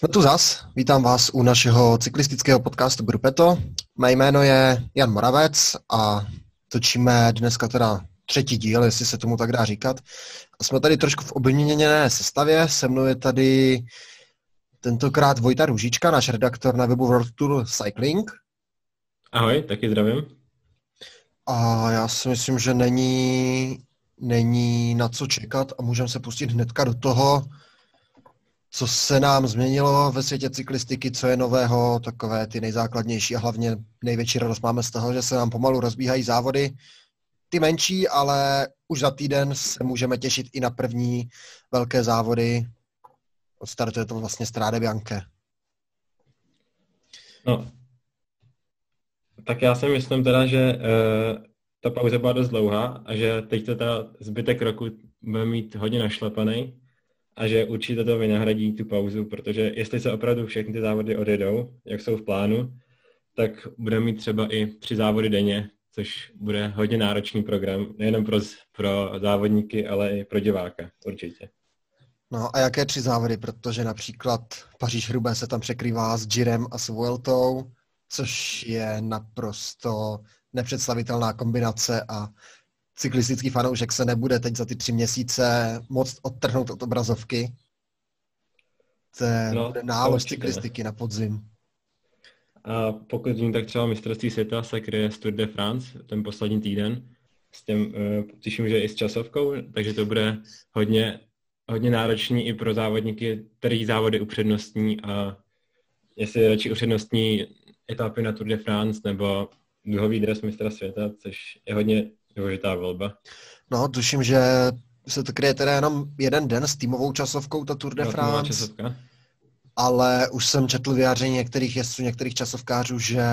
Jsme tu zas. Vítám vás u našeho cyklistického podcastu Grupeto. Mé jméno je Jan Moravec a točíme dneska teda třetí díl, jestli se tomu tak dá říkat. Jsme tady trošku v obměněné sestavě. Se mnou je tady tentokrát Vojta Růžička, náš redaktor na webu World Tour Cycling. Ahoj, taky zdravím. A já si myslím, že není, není na co čekat a můžeme se pustit hnedka do toho, co se nám změnilo ve světě cyklistiky, co je nového, takové ty nejzákladnější a hlavně největší radost máme z toho, že se nám pomalu rozbíhají závody. Ty menší, ale už za týden se můžeme těšit i na první velké závody. Odstartuje to vlastně Stráde Bianche. No, tak já si myslím teda, že uh, ta pauza byla dost dlouhá a že teď to teda zbytek roku bude mít hodně našlepaný a že určitě to vynahradí tu pauzu, protože jestli se opravdu všechny ty závody odjedou, jak jsou v plánu, tak budeme mít třeba i tři závody denně, což bude hodně náročný program, nejenom pro, pro závodníky, ale i pro diváka, určitě. No a jaké tři závody? Protože například Paříž Hrubé se tam překrývá s Girem a s Vueltou, což je naprosto nepředstavitelná kombinace a cyklistický fanoušek se nebude teď za ty tři měsíce moc odtrhnout od obrazovky. To je no, bude nálož cyklistiky na podzim. A pokud vím, tak třeba mistrovství světa se kryje z Tour de France ten poslední týden. S tím, uh, tuším, že i s časovkou, takže to bude hodně, hodně náročný i pro závodníky, který závody upřednostní a jestli radši upřednostní etapy na Tour de France nebo duhový dres mistra světa, což je hodně důležitá volba. No, tuším, že se to kryje teda jenom jeden den s týmovou časovkou, ta Tour de no, France. Časovka. Ale už jsem četl vyjádření některých jezdců, některých časovkářů, že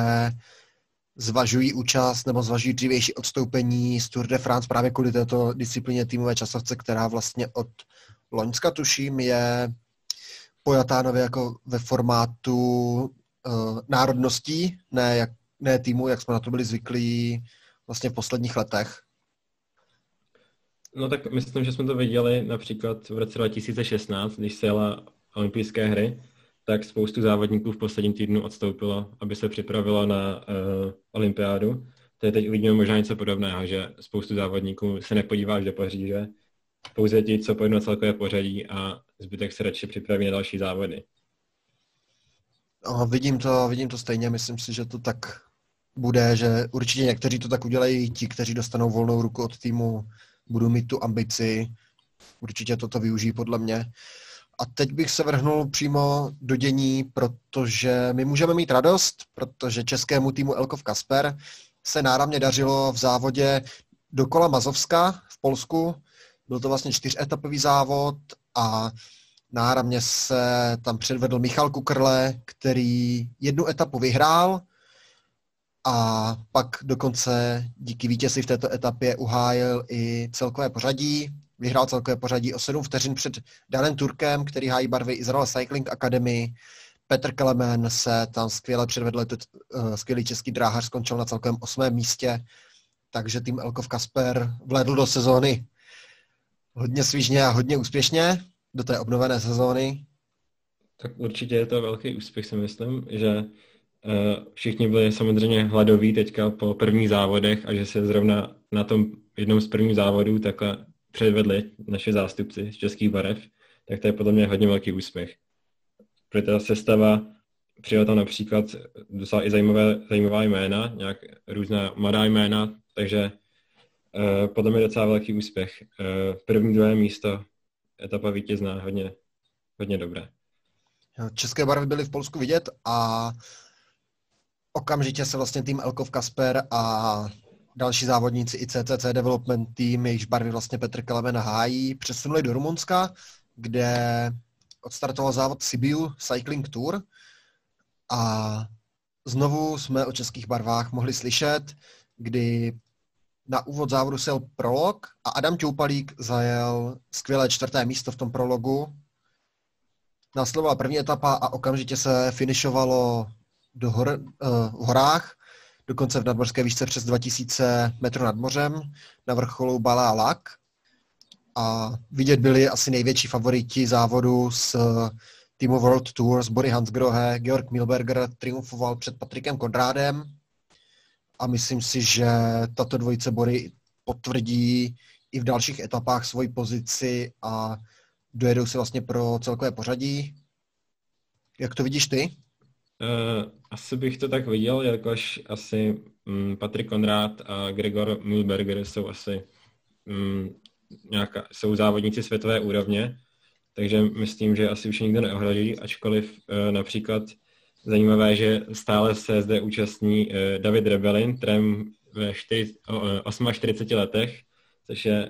zvažují účast nebo zvažují dřívější odstoupení z Tour de France právě kvůli této disciplíně týmové časovce, která vlastně od Loňska, tuším, je pojatá nově jako ve formátu uh, národností, ne, jak, ne týmu, jak jsme na to byli zvyklí vlastně v posledních letech. No tak myslím, že jsme to viděli například v roce 2016, když se jela olympijské hry, tak spoustu závodníků v posledním týdnu odstoupilo, aby se připravilo na uh, olympiádu. je teď uvidíme možná něco podobného, že spoustu závodníků se nepodívá až do Paříže, pouze ti, co pojednou celkové pořadí a zbytek se radši připraví na další závody. No, vidím to, vidím to stejně, myslím si, že to tak bude, že určitě někteří to tak udělají, ti, kteří dostanou volnou ruku od týmu, budou mít tu ambici, určitě toto využijí podle mě. A teď bych se vrhnul přímo do dění, protože my můžeme mít radost, protože českému týmu Elkov Kasper se náramně dařilo v závodě dokola Mazovska v Polsku. Byl to vlastně čtyřetapový závod a náramně se tam předvedl Michal Kukrle, který jednu etapu vyhrál a pak dokonce díky vítězi v této etapě uhájil i celkové pořadí. Vyhrál celkové pořadí o 7 vteřin před Danem Turkem, který hájí barvy Israel Cycling Academy. Petr Kelemen se tam skvěle předvedl, uh, skvělý český dráhař skončil na celkovém osmém místě, takže tým Elkov Kasper vlédl do sezóny hodně svížně a hodně úspěšně do té obnovené sezóny. Tak určitě je to velký úspěch, si myslím, že všichni byli samozřejmě hladoví teďka po prvních závodech a že se zrovna na tom jednom z prvních závodů takhle předvedli naše zástupci z českých barev, tak to je podle mě hodně velký úspěch. Protože ta sestava přijela tam například docela i zajímavé, zajímavá jména, nějak různá mladá jména, takže uh, podle mě docela velký úspěch. Uh, první, druhé místo etapa vítězná, hodně, hodně dobré. České barvy byly v Polsku vidět a okamžitě se vlastně tým Elkov Kasper a další závodníci i CCC Development Team, jejichž barvy vlastně Petr Kelemen hájí, přesunuli do Rumunska, kde odstartoval závod Sibiu Cycling Tour a znovu jsme o českých barvách mohli slyšet, kdy na úvod závodu sel prolog a Adam Čoupalík zajel skvělé čtvrté místo v tom prologu. Následovala první etapa a okamžitě se finišovalo do hor, uh, v horách, dokonce v nadmořské výšce přes 2000 metrů nad mořem, na vrcholu Balá Lak. a vidět byli asi největší favoriti závodu s týmu World Tour s Bory Hansgrohe. Georg Milberger triumfoval před Patrikem Konrádem a myslím si, že tato dvojice Bory potvrdí i v dalších etapách svoji pozici a dojedou si vlastně pro celkové pořadí. Jak to vidíš ty? Uh, asi bych to tak viděl, jakož asi um, Patrik Konrád a Gregor Mühlberger jsou asi um, nějaká, jsou závodníci světové úrovně, takže myslím, že asi už nikdo neohroží, ačkoliv uh, například zajímavé, že stále se zde účastní uh, David Rebelin, trem ve 4, uh, 48 letech, což je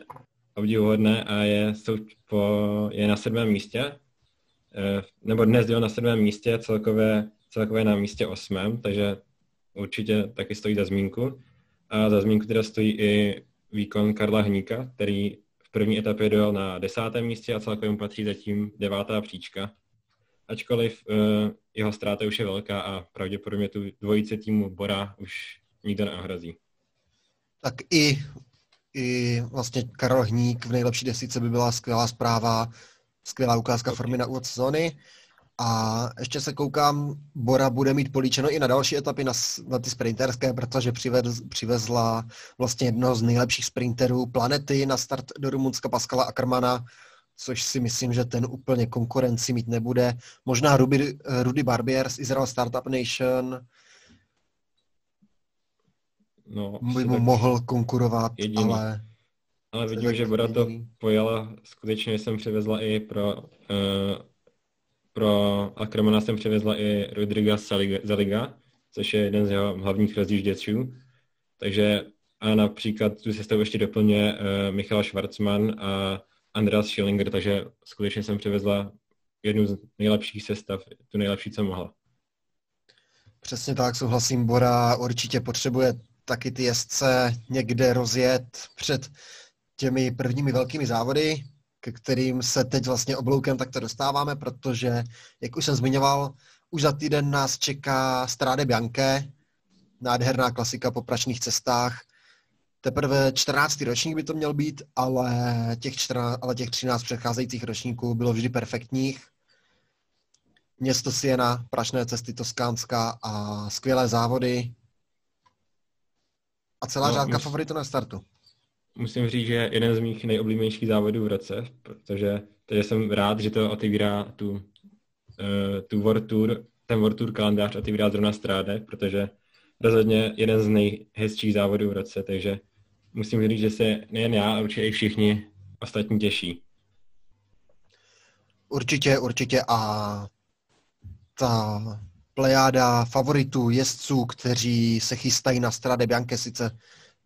obdivuhodné a je, jsou, po, je na sedmém místě, uh, nebo dnes jel na sedmém místě, celkově, celkově na místě osmém, takže určitě taky stojí za zmínku. A za zmínku teda stojí i výkon Karla Hníka, který v první etapě dojel na desátém místě a celkově mu patří zatím devátá příčka. Ačkoliv uh, jeho ztráta už je velká a pravděpodobně tu dvojici týmu Bora už nikdo neohrozí. Tak i, i vlastně Karel Hník v nejlepší desíce by byla skvělá zpráva, skvělá ukázka formy na úvod sezóny. A ještě se koukám, Bora bude mít políčeno i na další etapy, na, na ty sprinterské, protože přivez, přivezla vlastně jednoho z nejlepších sprinterů planety na start do Rumunska Pascala Ackermana, což si myslím, že ten úplně konkurenci mít nebude. Možná Ruby, Rudy Barbier z Israel Startup Nation no, by mu mohl konkurovat, jediný. ale... Ale vidím, že Bora to pojala, skutečně jsem přivezla i pro uh, pro Ackermana jsem přivezla i Rodriga Zaliga, což je jeden z jeho hlavních rozjížděčů. Takže a například tu sestavu ještě doplně uh, Michal Schwarzman a Andreas Schillinger, takže skutečně jsem přivezla jednu z nejlepších sestav, tu nejlepší, co mohla. Přesně tak, souhlasím. Bora určitě potřebuje taky ty jezdce někde rozjet před těmi prvními velkými závody ke kterým se teď vlastně obloukem takto dostáváme, protože, jak už jsem zmiňoval, už za týden nás čeká Stráde Bianche, nádherná klasika po prašných cestách. Teprve 14. ročník by to měl být, ale těch, 14, ale těch 13 předcházejících ročníků bylo vždy perfektních. Město Siena, prašné cesty Toskánska a skvělé závody. A celá no, řádka favoritů na startu musím říct, že jeden z mých nejoblíbenějších závodů v roce, protože takže jsem rád, že to otevírá tu, uh, tu World Tour, ten World Tour kalendář otevírá zrovna Stráde, protože rozhodně jeden z nejhezčích závodů v roce, takže musím říct, že se nejen já, ale určitě i všichni ostatní těší. Určitě, určitě a ta plejáda favoritů, jezdců, kteří se chystají na Strade Bianche, sice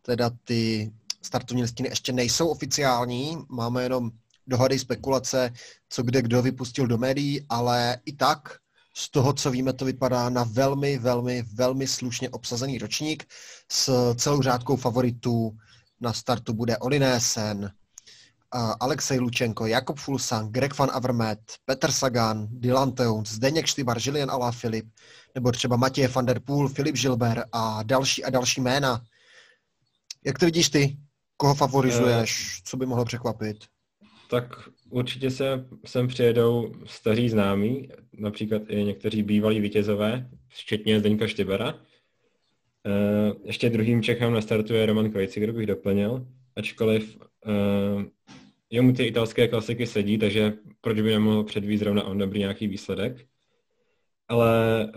teda ty startovní listiny ještě nejsou oficiální, máme jenom dohady, spekulace, co kde kdo vypustil do médií, ale i tak z toho, co víme, to vypadá na velmi, velmi, velmi slušně obsazený ročník s celou řádkou favoritů. Na startu bude Olinésen, Alexej Lučenko, Jakob Fulsan, Greg van Avermaet, Petr Sagan, Dylan Teuns, Zdeněk Štybar, Alá Filip, nebo třeba Matěj van der Poel, Filip Žilber a další a další jména. Jak to vidíš ty? Koho favorizuješ? Eh, Co by mohlo překvapit? Tak určitě se sem přijedou staří známí, například i někteří bývalí vítězové, včetně Zdeňka Štybera. Eh, ještě druhým Čechem na startu je Roman kdo bych doplnil, ačkoliv uh, jemu ty italské klasiky sedí, takže proč by nemohl předvíct zrovna on dobrý nějaký výsledek. Ale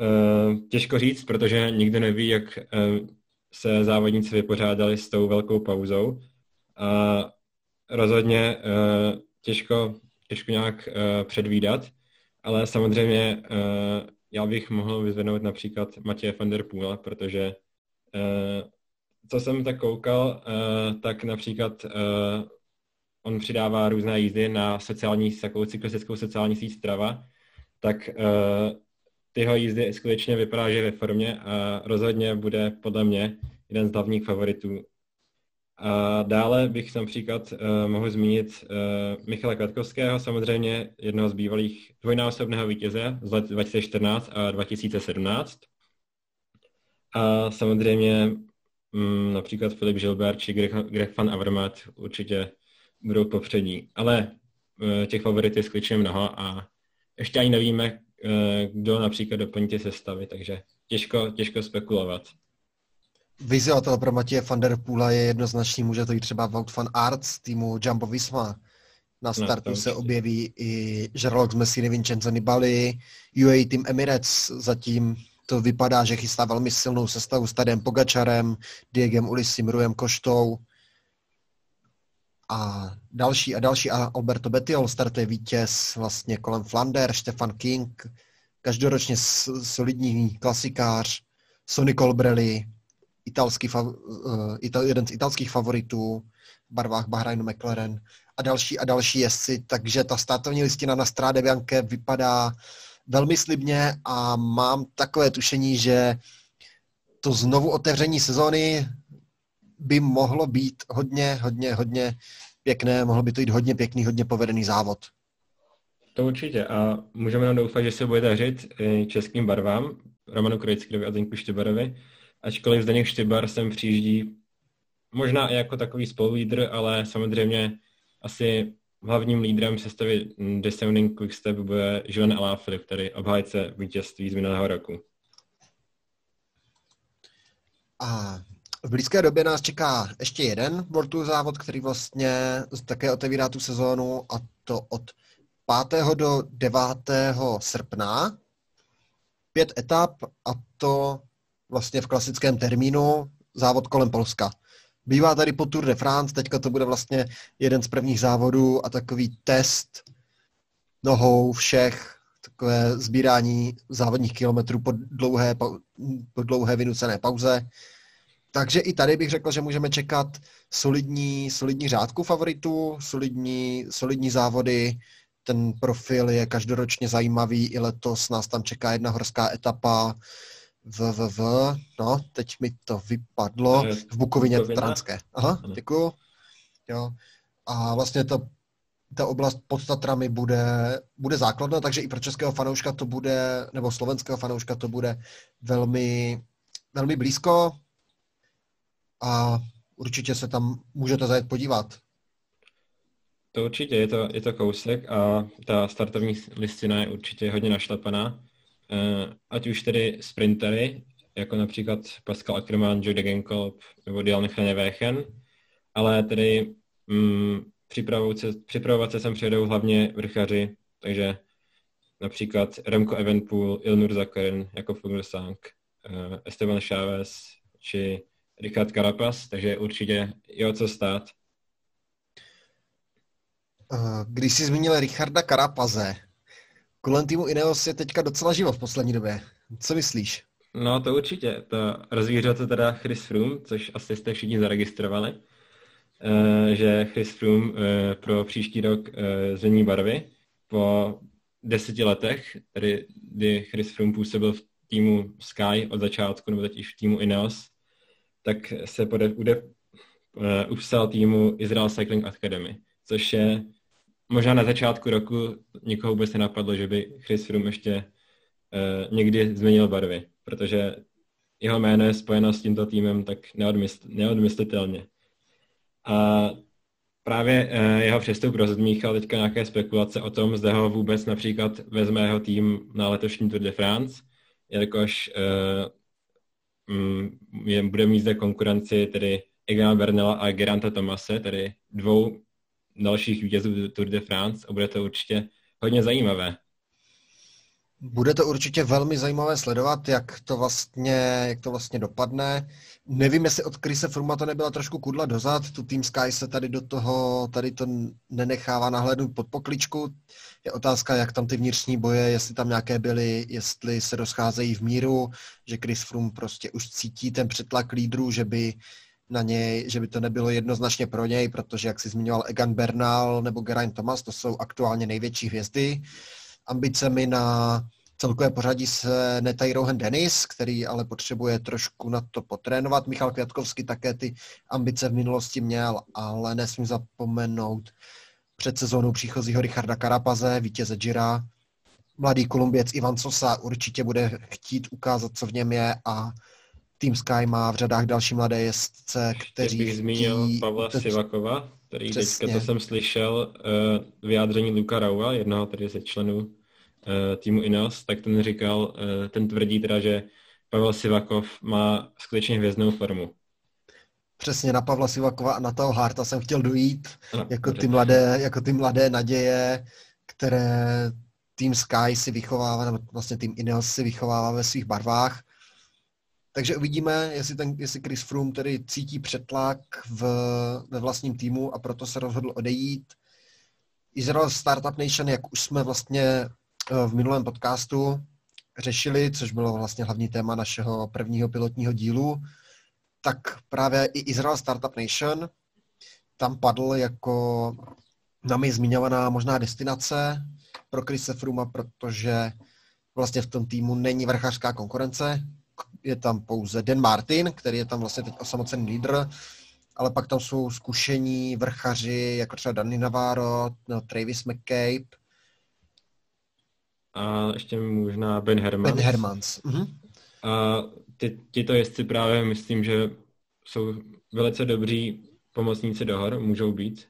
těžko říct, protože nikdo neví, jak se závodníci vypořádali s tou velkou pauzou a rozhodně uh, těžko, těžko nějak uh, předvídat, ale samozřejmě uh, já bych mohl vyzvednout například Matěje van der Poola, protože co jsem tak koukal, tak například on přidává různé jízdy na sociální, takovou cyklistickou sociální síť Strava, tak tyho jízdy skutečně vypadá, že ve formě a rozhodně bude podle mě jeden z hlavních favoritů a dále bych například uh, mohl zmínit uh, Michala Kratkovského, samozřejmě jednoho z bývalých dvojnásobného vítěze z let 2014 a 2017. A samozřejmě um, například Filip Žilber či Greg, Greg van Avermaet určitě budou popředí. Ale uh, těch favoritů je skutečně mnoho a ještě ani nevíme, uh, kdo například doplní ty sestavy, takže těžko, těžko spekulovat. Vyzývatel pro Matěje van der Poola je jednoznačný, může to jít třeba Wout van Aert z týmu Jumbo Visma. Na startu no, se objeví i Žerlock z Messiny Vincenzo Nibali, UAE Team Emirates zatím to vypadá, že chystá velmi silnou sestavu s Tadem Pogačarem, Diegem Ulisim, Rujem Koštou a další a další. A Alberto Bettiol startuje vítěz vlastně kolem Flander, Stefan King, každoročně solidní klasikář, Sonny Colbrelli, italský, uh, ital, jeden z italských favoritů v barvách Bahrainu McLaren a další a další jezdci, takže ta startovní listina na Stráde Bianche vypadá velmi slibně a mám takové tušení, že to znovu otevření sezóny by mohlo být hodně, hodně, hodně pěkné, mohlo by to jít hodně pěkný, hodně povedený závod. To určitě. A můžeme nám doufat, že se bude dařit českým barvám, Romanu Krojickovi a Zdeňku Štybarovi, ačkoliv Zdeněk Štybar sem přijíždí možná i jako takový spolulídr, ale samozřejmě asi hlavním lídrem sestavy Descending Quickstep bude Juan Alaphilippe, který obhájce vítězství z minulého roku. A v blízké době nás čeká ještě jeden World Tour závod, který vlastně také otevírá tu sezónu a to od 5. do 9. srpna. Pět etap a to vlastně v klasickém termínu závod kolem Polska. Bývá tady po Tour de France, teďka to bude vlastně jeden z prvních závodů a takový test nohou všech, takové sbírání závodních kilometrů po dlouhé, po dlouhé vynucené pauze. Takže i tady bych řekl, že můžeme čekat solidní, solidní řádku favoritů, solidní, solidní závody. Ten profil je každoročně zajímavý, i letos nás tam čeká jedna horská etapa, v, v, v, no, teď mi to vypadlo, v Bukovině Bukovina. Transké. Aha, děkuju. Jo. A vlastně to, ta oblast pod Tatrami bude, bude základna, takže i pro českého fanouška to bude, nebo slovenského fanouška to bude velmi, velmi blízko a určitě se tam můžete zajet podívat. To určitě, je to, je to kousek a ta startovní listina je určitě hodně našlapaná. Eh, ať už tedy sprintery, jako například Pascal Ackermann, Joe Degenkolb nebo Dylan Hlenevéchen, ale tedy mm, se, připravovat se sem přijedou hlavně vrchaři, takže například Remco Evenpool, Ilnur Zakarin, jako Fuglsang, uh, Esteban Chávez či Richard Carapaz, takže určitě je o co stát. Eh, když jsi zmínil Richarda Karapaze, kolem týmu Ineos je teďka docela živo v poslední době. Co myslíš? No to určitě. To rozvířil to teda Chris Froome, což asi jste všichni zaregistrovali, uh, že Chris Froome uh, pro příští rok uh, změní barvy po deseti letech, tedy kdy Chris Froome působil v týmu Sky od začátku, nebo teď v týmu Ineos, tak se pode, bude, uh, upsal týmu Israel Cycling Academy, což je možná na začátku roku nikoho vůbec nenapadlo, že by Chris Froome ještě uh, někdy změnil barvy, protože jeho jméno je spojeno s tímto týmem tak neodmysl, neodmyslitelně. A právě uh, jeho přestup rozmíchal teďka nějaké spekulace o tom, zda ho vůbec například vezme jeho tým na letošní Tour de France, jelikož uh, um, bude mít zde konkurenci tedy Egana Bernela a Geranta Tomase, tedy dvou dalších vítězů Tour de France a bude to určitě hodně zajímavé. Bude to určitě velmi zajímavé sledovat, jak to vlastně, jak to vlastně dopadne. Nevím, jestli od Krise Fruma to nebyla trošku kudla dozad, tu Team Sky se tady do toho, tady to nenechává nahlédnout pod pokličku. Je otázka, jak tam ty vnitřní boje, jestli tam nějaké byly, jestli se rozcházejí v míru, že Chris Froome prostě už cítí ten přetlak lídrů, že by na něj, že by to nebylo jednoznačně pro něj, protože, jak si zmiňoval Egan Bernal nebo Geraint Thomas, to jsou aktuálně největší hvězdy. Ambicemi na celkové pořadí se netají Rohan Dennis, který ale potřebuje trošku na to potrénovat. Michal Květkovský také ty ambice v minulosti měl, ale nesmím zapomenout před sezónou příchozího Richarda Karapaze, vítěze Gira. Mladý Kolumbiec Ivan Sosa určitě bude chtít ukázat, co v něm je a Team Sky má v řadách další mladé jezdce, kteří... bych zmínil Pavla Sivakova, který Přesně. teďka to jsem slyšel, uh, vyjádření Luka Raua, jednoho tady ze členů uh, týmu Ineos, tak ten říkal, uh, ten tvrdí teda, že Pavel Sivakov má skutečně hvězdnou formu. Přesně na Pavla Sivakova a na toho Harta jsem chtěl dojít, no, jako, ty mladé, jako ty mladé naděje, které tým Sky si vychovává, nebo vlastně tým Ineos si vychovává ve svých barvách. Takže uvidíme, jestli, ten, jestli Chris Froome tedy cítí přetlak v, ve vlastním týmu a proto se rozhodl odejít. Israel Startup Nation, jak už jsme vlastně eh, v minulém podcastu řešili, což bylo vlastně hlavní téma našeho prvního pilotního dílu, tak právě i Israel Startup Nation tam padl jako nami zmiňovaná možná destinace pro Chrise Fruma, protože vlastně v tom týmu není vrchařská konkurence, je tam pouze Dan Martin, který je tam vlastně teď osamocený lídr, ale pak tam jsou zkušení vrchaři, jako třeba Danny Navarro, no, Travis McCabe. A ještě možná Ben Hermans. Ben Hermans. Mhm. A ty, tyto jezdci právě myslím, že jsou velice dobří pomocníci do hor, můžou být.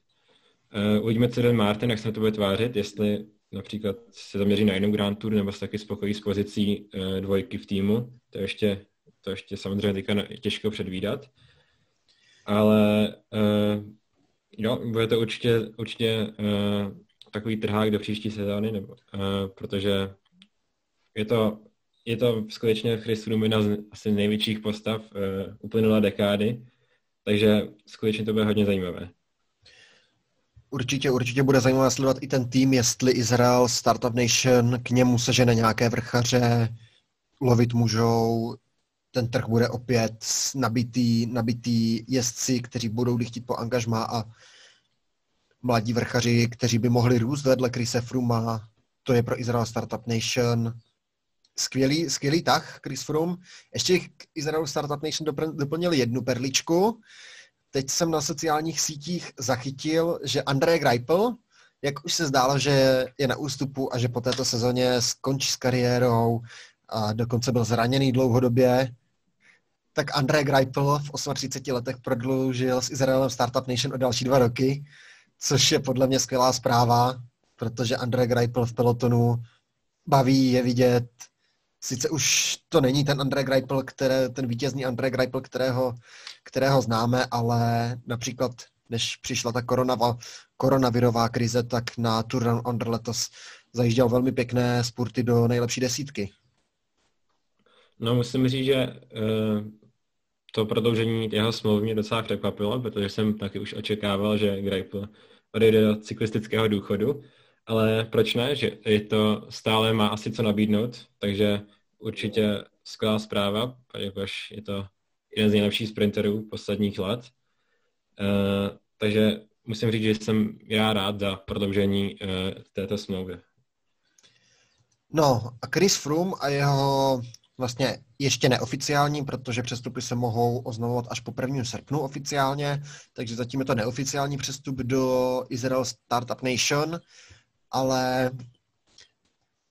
Uh, uvidíme, co Dan Martin, jak se to bude tvářit, jestli například se zaměří na jednu Grand Tour nebo se taky spokojí s pozicí uh, dvojky v týmu. To ještě, to ještě samozřejmě teďka těžko předvídat. Ale uh, jo, bude to určitě, určitě uh, takový trhák do příští sezóny, nebo, uh, protože je to, je to skutečně Chris jedna z asi největších postav uh, uplynulé dekády, takže skutečně to bude hodně zajímavé. Určitě, určitě bude zajímavé sledovat i ten tým, jestli Izrael Startup Nation k němu sežene nějaké vrchaře, lovit můžou, ten trh bude opět nabitý, nabitý jezdci, kteří budou chtít po angažmá a mladí vrchaři, kteří by mohli růst vedle Krise Fruma. To je pro Izrael Startup Nation skvělý, skvělý tah, Chris Froome. Ještě k Izrael Startup Nation doplnil jednu perličku. Teď jsem na sociálních sítích zachytil, že André Greipel, jak už se zdálo, že je na ústupu a že po této sezóně skončí s kariérou a dokonce byl zraněný dlouhodobě, tak André Greipel v 38 letech prodloužil s Izraelem Startup Nation o další dva roky, což je podle mě skvělá zpráva, protože André Greipel v pelotonu baví je vidět. Sice už to není ten André Greipel, které, ten vítězný André Greipel, kterého, kterého známe, ale například než přišla ta koronava, koronavirová krize, tak na Tour Under letos zajížděl velmi pěkné spurty do nejlepší desítky. No musím říct, že uh, to prodloužení jeho smlouvy mě docela překvapilo, protože jsem taky už očekával, že Greipel odejde do cyklistického důchodu, ale proč ne, že je to stále má asi co nabídnout, takže určitě skvělá zpráva, jakož je to jeden z nejlepších sprinterů posledních let. Uh, takže musím říct, že jsem já rád za prodloužení uh, této smlouvy. No a Chris Froome a jeho vlastně ještě neoficiální, protože přestupy se mohou oznamovat až po 1. srpnu oficiálně, takže zatím je to neoficiální přestup do Israel Startup Nation, ale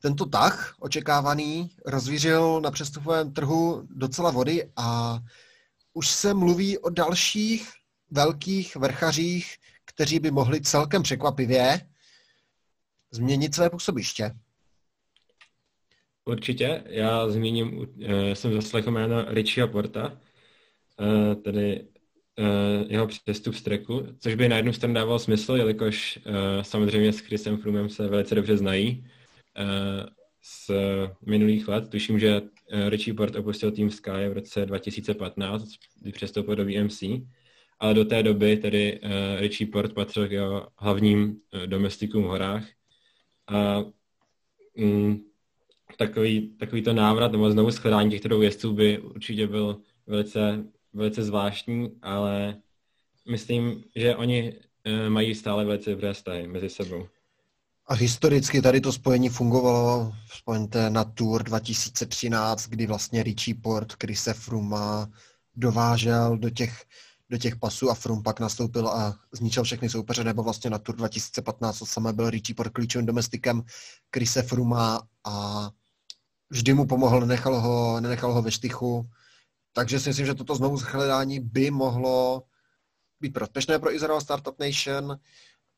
tento tah očekávaný rozvířil na přestupovém trhu docela vody a už se mluví o dalších velkých vrchařích, kteří by mohli celkem překvapivě změnit své působiště. Určitě. Já zmíním, eh, jsem zaslechl jméno Richieho Porta, eh, tedy eh, jeho přestup z treku, což by na jednu stranu dával smysl, jelikož samozřejmě s Chrisem Frumem se velice dobře znají z minulých let. Tuším, že Richie Port opustil tým Sky v roce 2015, kdy přestoupil do VMC, ale do té doby tedy Richie Port patřil k jeho hlavním domestikům v horách a mm, takový, takový to návrat nebo znovu shledání těchto dvou jezdců by určitě byl velice, velice zvláštní, ale myslím, že oni eh, mají stále velice dobré vztahy mezi sebou. A historicky tady to spojení fungovalo, vzpomeňte na Tour 2013, kdy vlastně Richie Port Chrise Fruma dovážel do těch, do těch pasů a Frum pak nastoupil a zničil všechny soupeře, nebo vlastně na Tour 2015 to samé byl Richie Port klíčovým domestikem Chrise Fruma a vždy mu pomohl, nenechal ho, nenechal ho ve štychu. Takže si myslím, že toto znovu shledání by mohlo být prospěšné pro Israel Startup Nation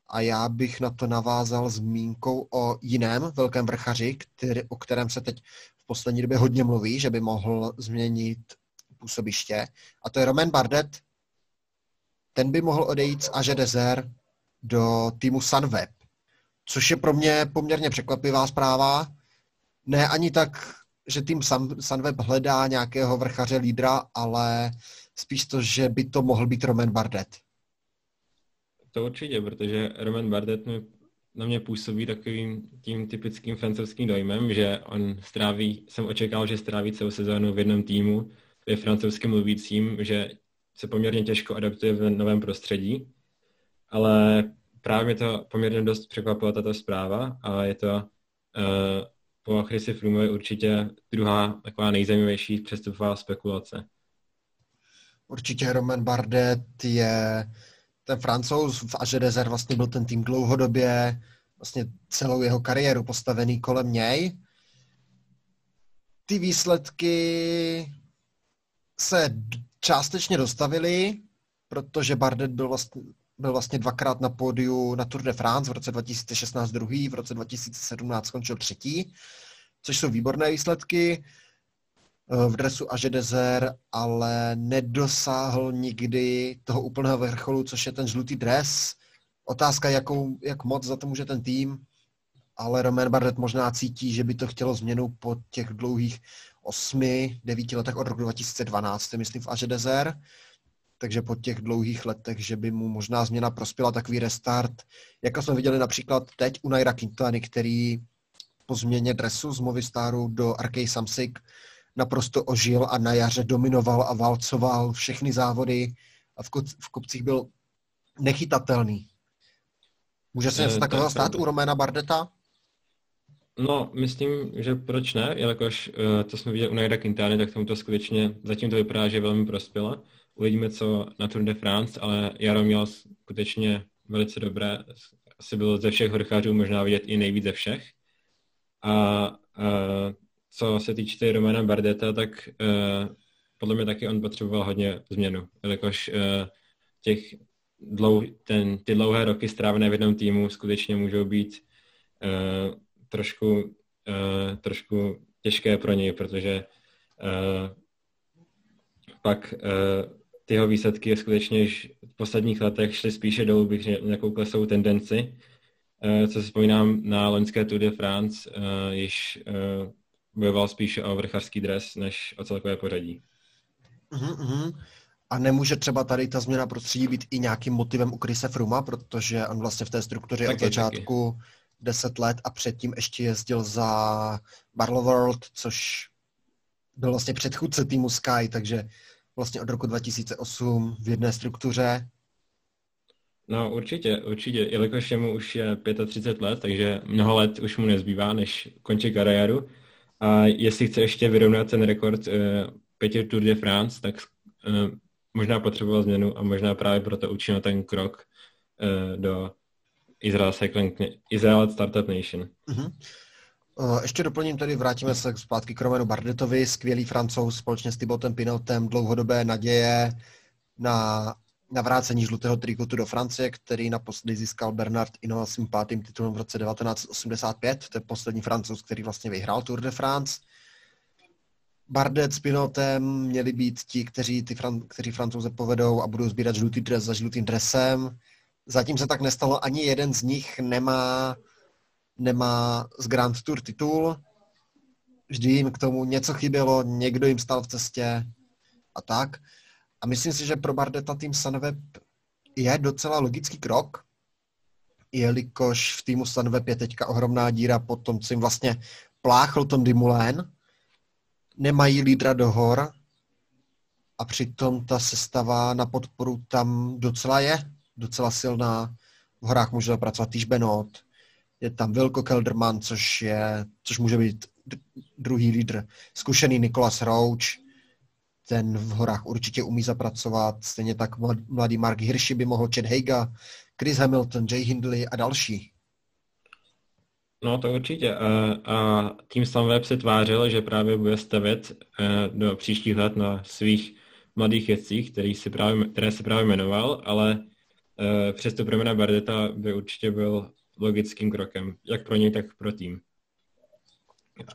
a já bych na to navázal zmínkou o jiném velkém vrchaři, který, o kterém se teď v poslední době hodně mluví, že by mohl změnit působiště. A to je Roman Bardet. Ten by mohl odejít z Aže Desert do týmu Sunweb, což je pro mě poměrně překvapivá zpráva. Ne ani tak, že tým Sunweb hledá nějakého vrchaře lídra, ale spíš to, že by to mohl být Roman Bardet. To určitě, protože Roman Bardet mi, na mě působí takovým tím typickým francouzským dojmem, že on stráví, jsem očekával, že stráví celou sezónu v jednom týmu, je francouzským mluvícím, že se poměrně těžko adaptuje v novém prostředí, ale právě mě to poměrně dost překvapila tato zpráva a je to uh, po Chrisi Froomovi určitě druhá taková nejzajímavější přestupová spekulace. Určitě Roman Bardet je ten francouz v Aže Desert vlastně byl ten tým dlouhodobě, vlastně celou jeho kariéru postavený kolem něj. Ty výsledky se částečně dostavily, protože Bardet byl vlastně, byl vlastně dvakrát na pódiu na Tour de France v roce 2016 druhý, v roce 2017 skončil třetí, což jsou výborné výsledky. Eh, v dresu Aže Dezer, ale nedosáhl nikdy toho úplného vrcholu, což je ten žlutý dres. Otázka, jakou, jak moc za to může ten tým, ale Roman Bardet možná cítí, že by to chtělo změnu po těch dlouhých osmi, devíti letech od roku 2012, myslím v Aže Dezer. Takže po těch dlouhých letech, že by mu možná změna prospěla takový restart, jako jsme viděli například teď u Naira Quintany, který po změně dresu z Movistaru do Arkej Samsic naprosto ožil a na jaře dominoval a válcoval všechny závody a v, v kopcích byl nechytatelný. Může se něco takového stát u Roména Bardeta? No, myslím, že proč ne, jelikož uh, to jsme viděli u Naira Quintany, tak tomu to skutečně, zatím to vypadá, že velmi prospěla. Uvidíme, co na Tour de France, ale Jaro měl skutečně velice dobré, asi bylo ze všech horchářů možná vidět i nejvíc ze všech. A uh, co se týče Romana Bardeta, tak uh, podle mě taky on potřeboval hodně změnu, jelikož uh, těch dlou, ten, ty dlouhé roky strávené v jednom týmu skutečně můžou být uh, trošku, uh, trošku těžké pro něj, protože uh, pak uh, ty jeho výsledky skutečně v posledních letech šly spíše dolů, bych nějakou klesou tendenci. Uh, co si vzpomínám na loňské Tour de France, uh, již uh, bojoval spíše o vrchařský dres, než o celkové pořadí. Uh-huh, A nemůže třeba tady ta změna prostředí být i nějakým motivem u Krise Fruma, protože on vlastně v té struktuře taky, od začátku taky. 10 let a předtím ještě jezdil za Barlow World, což byl vlastně předchůdce týmu Sky, takže vlastně od roku 2008 v jedné struktuře. No určitě, určitě, jelikož mu už je 35 let, takže mnoho let už mu nezbývá, než končí kariéru, a jestli chce ještě vyrovnat ten rekord uh, pěti Tour de France, tak uh, možná potřeboval změnu a možná právě proto učinil ten krok uh, do Israel Cycling, Israel Startup Nation. Uh-huh. Uh, ještě doplním tady, vrátíme se zpátky k Romanu Bardetovi, skvělý francouz společně s Thibauten Pinotem, dlouhodobé naděje na navrácení žlutého trikotu do Francie, který naposledy získal Bernard Ino svým pátým titulem v roce 1985. To je poslední francouz, který vlastně vyhrál Tour de France. Bardet s Pinotem měli být ti, kteří, ty Fran- kteří francouze povedou a budou sbírat žlutý dres za žlutým dresem. Zatím se tak nestalo, ani jeden z nich nemá, nemá z Grand Tour titul. Vždy jim k tomu něco chybělo, někdo jim stal v cestě a tak. A myslím si, že pro Bardeta tým Sunweb je docela logický krok, jelikož v týmu Sunweb je teďka ohromná díra po tom, co jim vlastně pláchl Tom Dimulén. Nemají lídra do hor a přitom ta sestava na podporu tam docela je, docela silná. V horách může zapracovat týž Benot, je tam Vilko Kelderman, což, je, což může být druhý lídr, zkušený Nikolas Roach, ten v horách určitě umí zapracovat. Stejně tak mladý Mark Hirschi by mohl, Chad Heiga, Chris Hamilton, Jay Hindley a další. No to určitě. A, a tým Sunweb se tvářil, že právě bude stavět do příštích let na svých mladých jezdcích, který si právě, které si právě jmenoval, ale uh, přesto pro Mena Bardeta by určitě byl logickým krokem, jak pro něj, tak pro tým.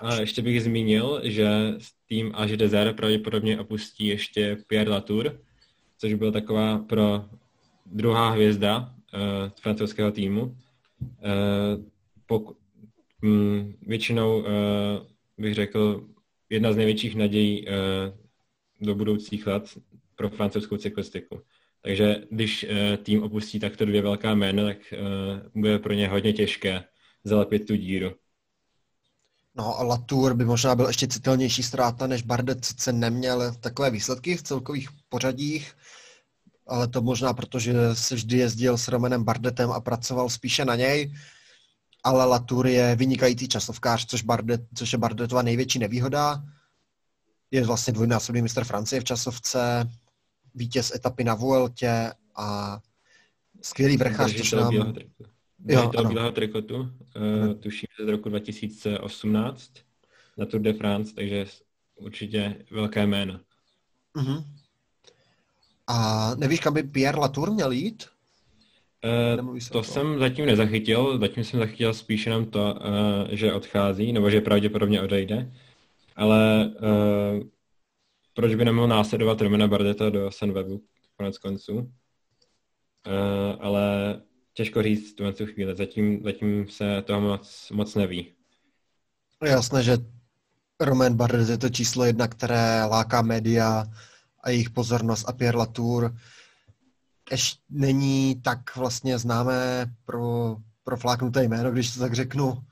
A ještě bych zmínil, že tým Až Desert pravděpodobně opustí ještě Pierre Latour, což byl taková pro druhá hvězda uh, francouzského týmu. Uh, poku- um, většinou uh, bych řekl jedna z největších nadějí uh, do budoucích let pro francouzskou cyklistiku. Takže když uh, tým opustí takto dvě velká jména, tak uh, bude pro ně hodně těžké zalepit tu díru. No a Latour by možná byl ještě citelnější ztráta, než Bardet sice neměl takové výsledky v celkových pořadích, ale to možná proto, že se vždy jezdil s Romanem Bardetem a pracoval spíše na něj, ale Latour je vynikající časovkář, což, Bardet, což je Bardetova největší nevýhoda. Je vlastně dvojnásobný mistr Francie v časovce, vítěz etapy na Vueltě a skvělý vrchář, což nám... Držitel bílého trikotu, uh, tuším, z roku 2018 na Tour de France, takže určitě velké jméno. Uh-huh. A nevíš, kam by Pierre Latour měl jít? Uh, to jsem zatím nezachytil, zatím jsem zachytil spíše jenom to, uh, že odchází, nebo že pravděpodobně odejde. Ale uh, proč by nemohl následovat Romana Bardeta do Sunwebu konec konců? Uh, ale těžko říct tu tu chvíli, zatím, zatím se toho moc, moc neví. Jasné, že Roman Bardet je to číslo jedna, které láká média a jejich pozornost a Pierre Latour ještě není tak vlastně známé pro, pro fláknuté jméno, když to tak řeknu.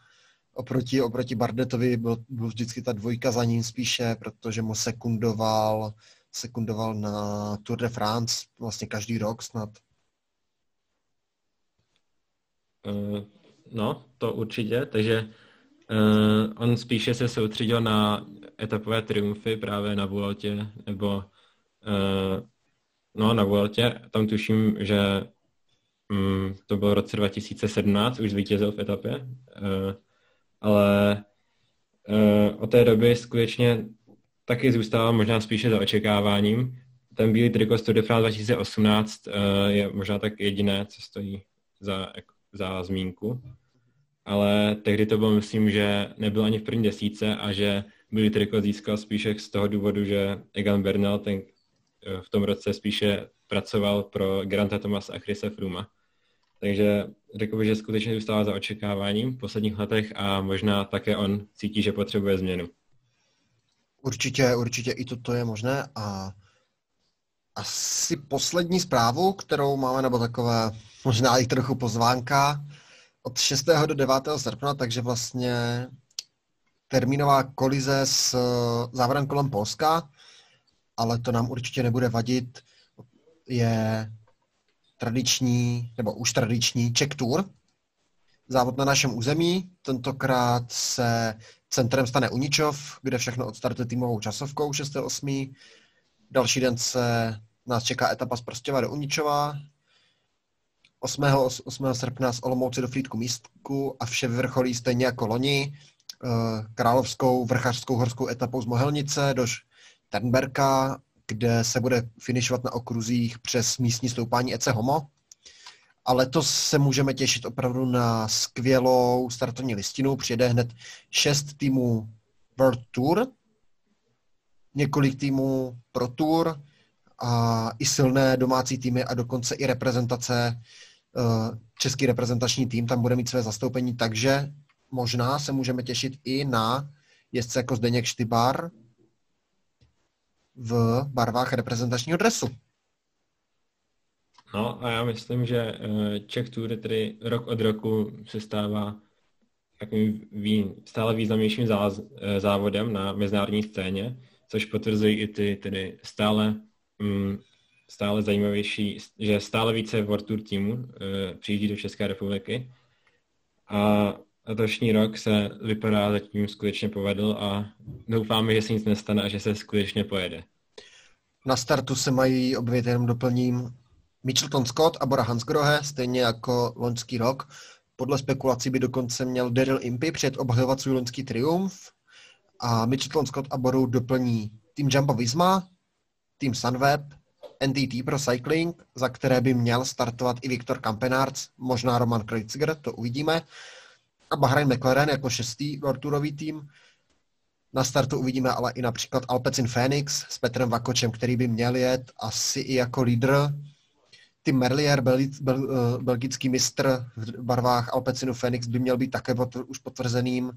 Oproti, oproti Bardetovi byl, byl vždycky ta dvojka za ním spíše, protože mu sekundoval, sekundoval na Tour de France vlastně každý rok snad. Uh, no, to určitě, takže uh, on spíše se soustředil na etapové triumfy právě na Vueltě, nebo uh, no na Vueltě, tam tuším, že um, to bylo v roce 2017, už zvítězil v etapě, uh, ale uh, od té doby skutečně taky zůstává možná spíše za očekáváním. Ten bílý triko z Tour de France 2018 uh, je možná tak jediné, co stojí za za zmínku. Ale tehdy to bylo, myslím, že nebyl ani v první desíce a že Billy Triko získal spíše z toho důvodu, že Egan Bernal ten eh, v tom roce spíše pracoval pro Granta Thomas a Chrisa Fruma. Takže řekl bych, že skutečně zůstává za očekáváním v posledních letech a možná také on cítí, že potřebuje změnu. Určitě, určitě i toto je možné a asi poslední zprávu, kterou máme, nebo takové možná i trochu pozvánka, od 6. do 9. srpna, takže vlastně termínová kolize s závodem kolem Polska, ale to nám určitě nebude vadit, je tradiční, nebo už tradiční Czech Tour, závod na našem území. Tentokrát se centrem stane Uničov, kde všechno odstartuje týmovou časovkou 6.8. Další den se nás čeká etapa z Prostěva do Uničova, 8. 8. srpna z Olomouce do Frýdku místku a vše vyvrcholí stejně jako loni eh, královskou vrchařskou horskou etapou z Mohelnice do Ternberka, kde se bude finišovat na okruzích přes místní stoupání Ece Homo. A letos se můžeme těšit opravdu na skvělou startovní listinu. Přijede hned šest týmů World Tour, několik týmů Pro Tour a i silné domácí týmy a dokonce i reprezentace Eh, český reprezentační tým tam bude mít své zastoupení, takže možná se můžeme těšit i na jezdce jako Zdeněk Štybar v barvách reprezentačního dresu. No a já myslím, že eh, Czech Tour tedy rok od roku se stává takovým stále významnějším eh, závodem na mezinárodní scéně, což potvrzují i ty tedy stále mm, stále zajímavější, že stále více World Tour týmů uh, přijíždí do České republiky a letošní rok se vypadá zatím skutečně povedl a doufáme, že se nic nestane a že se skutečně pojede. Na startu se mají objevit jenom doplním Mitchelton Scott a Bora Hansgrohe, stejně jako loňský rok. Podle spekulací by dokonce měl Daryl Impey před obhajovat svůj loňský triumf a Mitchelton Scott a Boru doplní tým Jumbo Visma, tým Sunweb, NTT pro cycling, za které by měl startovat i Viktor Kampenarc, možná Roman Kreuziger, to uvidíme. A Bahrain McLaren jako šestý World tým. Na startu uvidíme ale i například Alpecin Phoenix s Petrem Vakočem, který by měl jet asi i jako lídr. Tim Merlier, bel, bel, eh, belgický mistr v barvách Alpecinu Phoenix, by měl být také pot, už potvrzeným.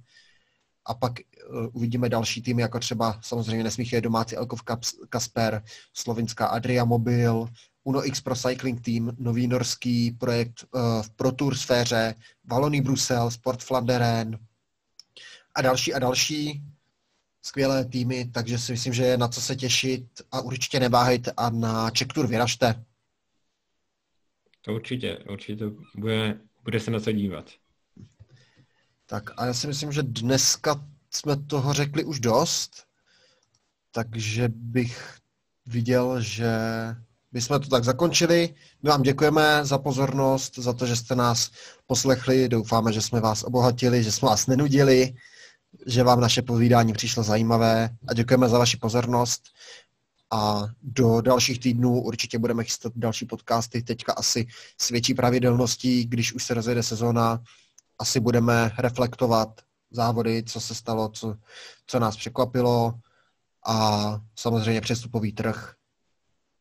A pak uh, uvidíme další týmy, jako třeba samozřejmě nesmích je domácí Elkov Kasper, slovinská Adria Mobil, Uno X Pro Cycling Team, nový norský projekt uh, v Pro Tour sféře, Valoný Brusel, Sport Flanderen a další a další skvělé týmy, takže si myslím, že je na co se těšit a určitě neváhejte a na Czech Tour vyražte. To určitě, určitě bude, bude se na co dívat. Tak a já si myslím, že dneska jsme toho řekli už dost, takže bych viděl, že bychom to tak zakončili. My vám děkujeme za pozornost, za to, že jste nás poslechli. Doufáme, že jsme vás obohatili, že jsme vás nenudili, že vám naše povídání přišlo zajímavé a děkujeme za vaši pozornost. A do dalších týdnů určitě budeme chystat další podcasty, teďka asi s větší pravidelností, když už se rozjede sezóna, asi budeme reflektovat závody, co se stalo, co, co nás překvapilo a samozřejmě přestupový trh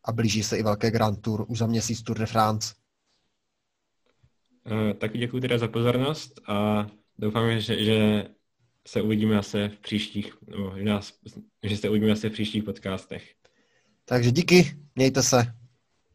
a blíží se i velké Grand Tour, už za měsíc Tour de France. Uh, taky děkuji teda za pozornost a doufám, že, že se uvidíme asi v příštích, nebo že, nás, že se uvidíme asi v příštích podcastech. Takže díky, mějte se.